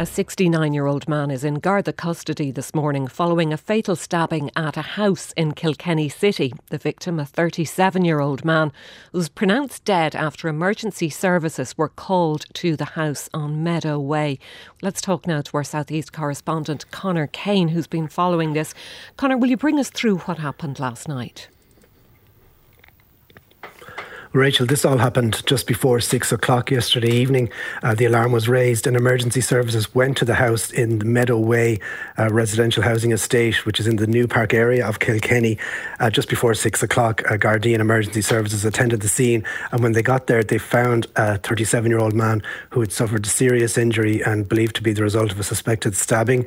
A 69 year old man is in Garda custody this morning following a fatal stabbing at a house in Kilkenny City. The victim, a 37 year old man, was pronounced dead after emergency services were called to the house on Meadow Way. Let's talk now to our Southeast correspondent, Conor Kane, who's been following this. Conor, will you bring us through what happened last night? Rachel, this all happened just before six o'clock yesterday evening. Uh, the alarm was raised, and emergency services went to the house in the Meadow Way uh, residential housing estate, which is in the New Park area of Kilkenny. Uh, just before six o'clock, uh, Gardaí and emergency services attended the scene, and when they got there, they found a 37 year old man who had suffered a serious injury and believed to be the result of a suspected stabbing.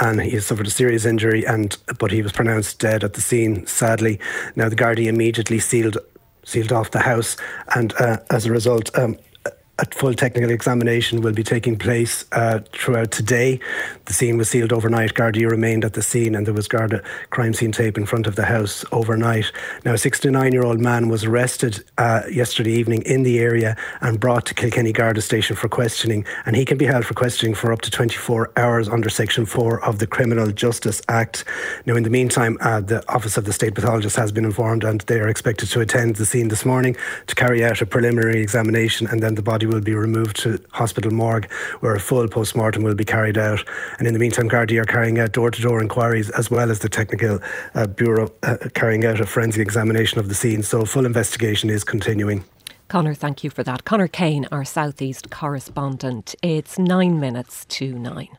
And he had suffered a serious injury, and but he was pronounced dead at the scene, sadly. Now, the Gardaí immediately sealed sealed off the house, and uh, as a result, um, a full technical examination will be taking place uh, throughout today. The scene was sealed overnight. Gardaí remained at the scene, and there was Garda crime scene tape in front of the house overnight. Now, a 69 year old man was arrested uh, yesterday evening in the area and brought to Kilkenny Garda station for questioning, and he can be held for questioning for up to 24 hours under Section 4 of the Criminal Justice Act. Now, in the meantime, uh, the Office of the State Pathologist has been informed, and they are expected to attend the scene this morning to carry out a preliminary examination, and then the body will be removed to hospital morgue where a full post mortem will be carried out. And in the meantime, Gardaí are carrying out door to door inquiries as well as the Technical uh, Bureau uh, carrying out a forensic examination of the scene. So, full investigation is continuing. Conor, thank you for that. Conor Kane, our Southeast correspondent. It's nine minutes to nine.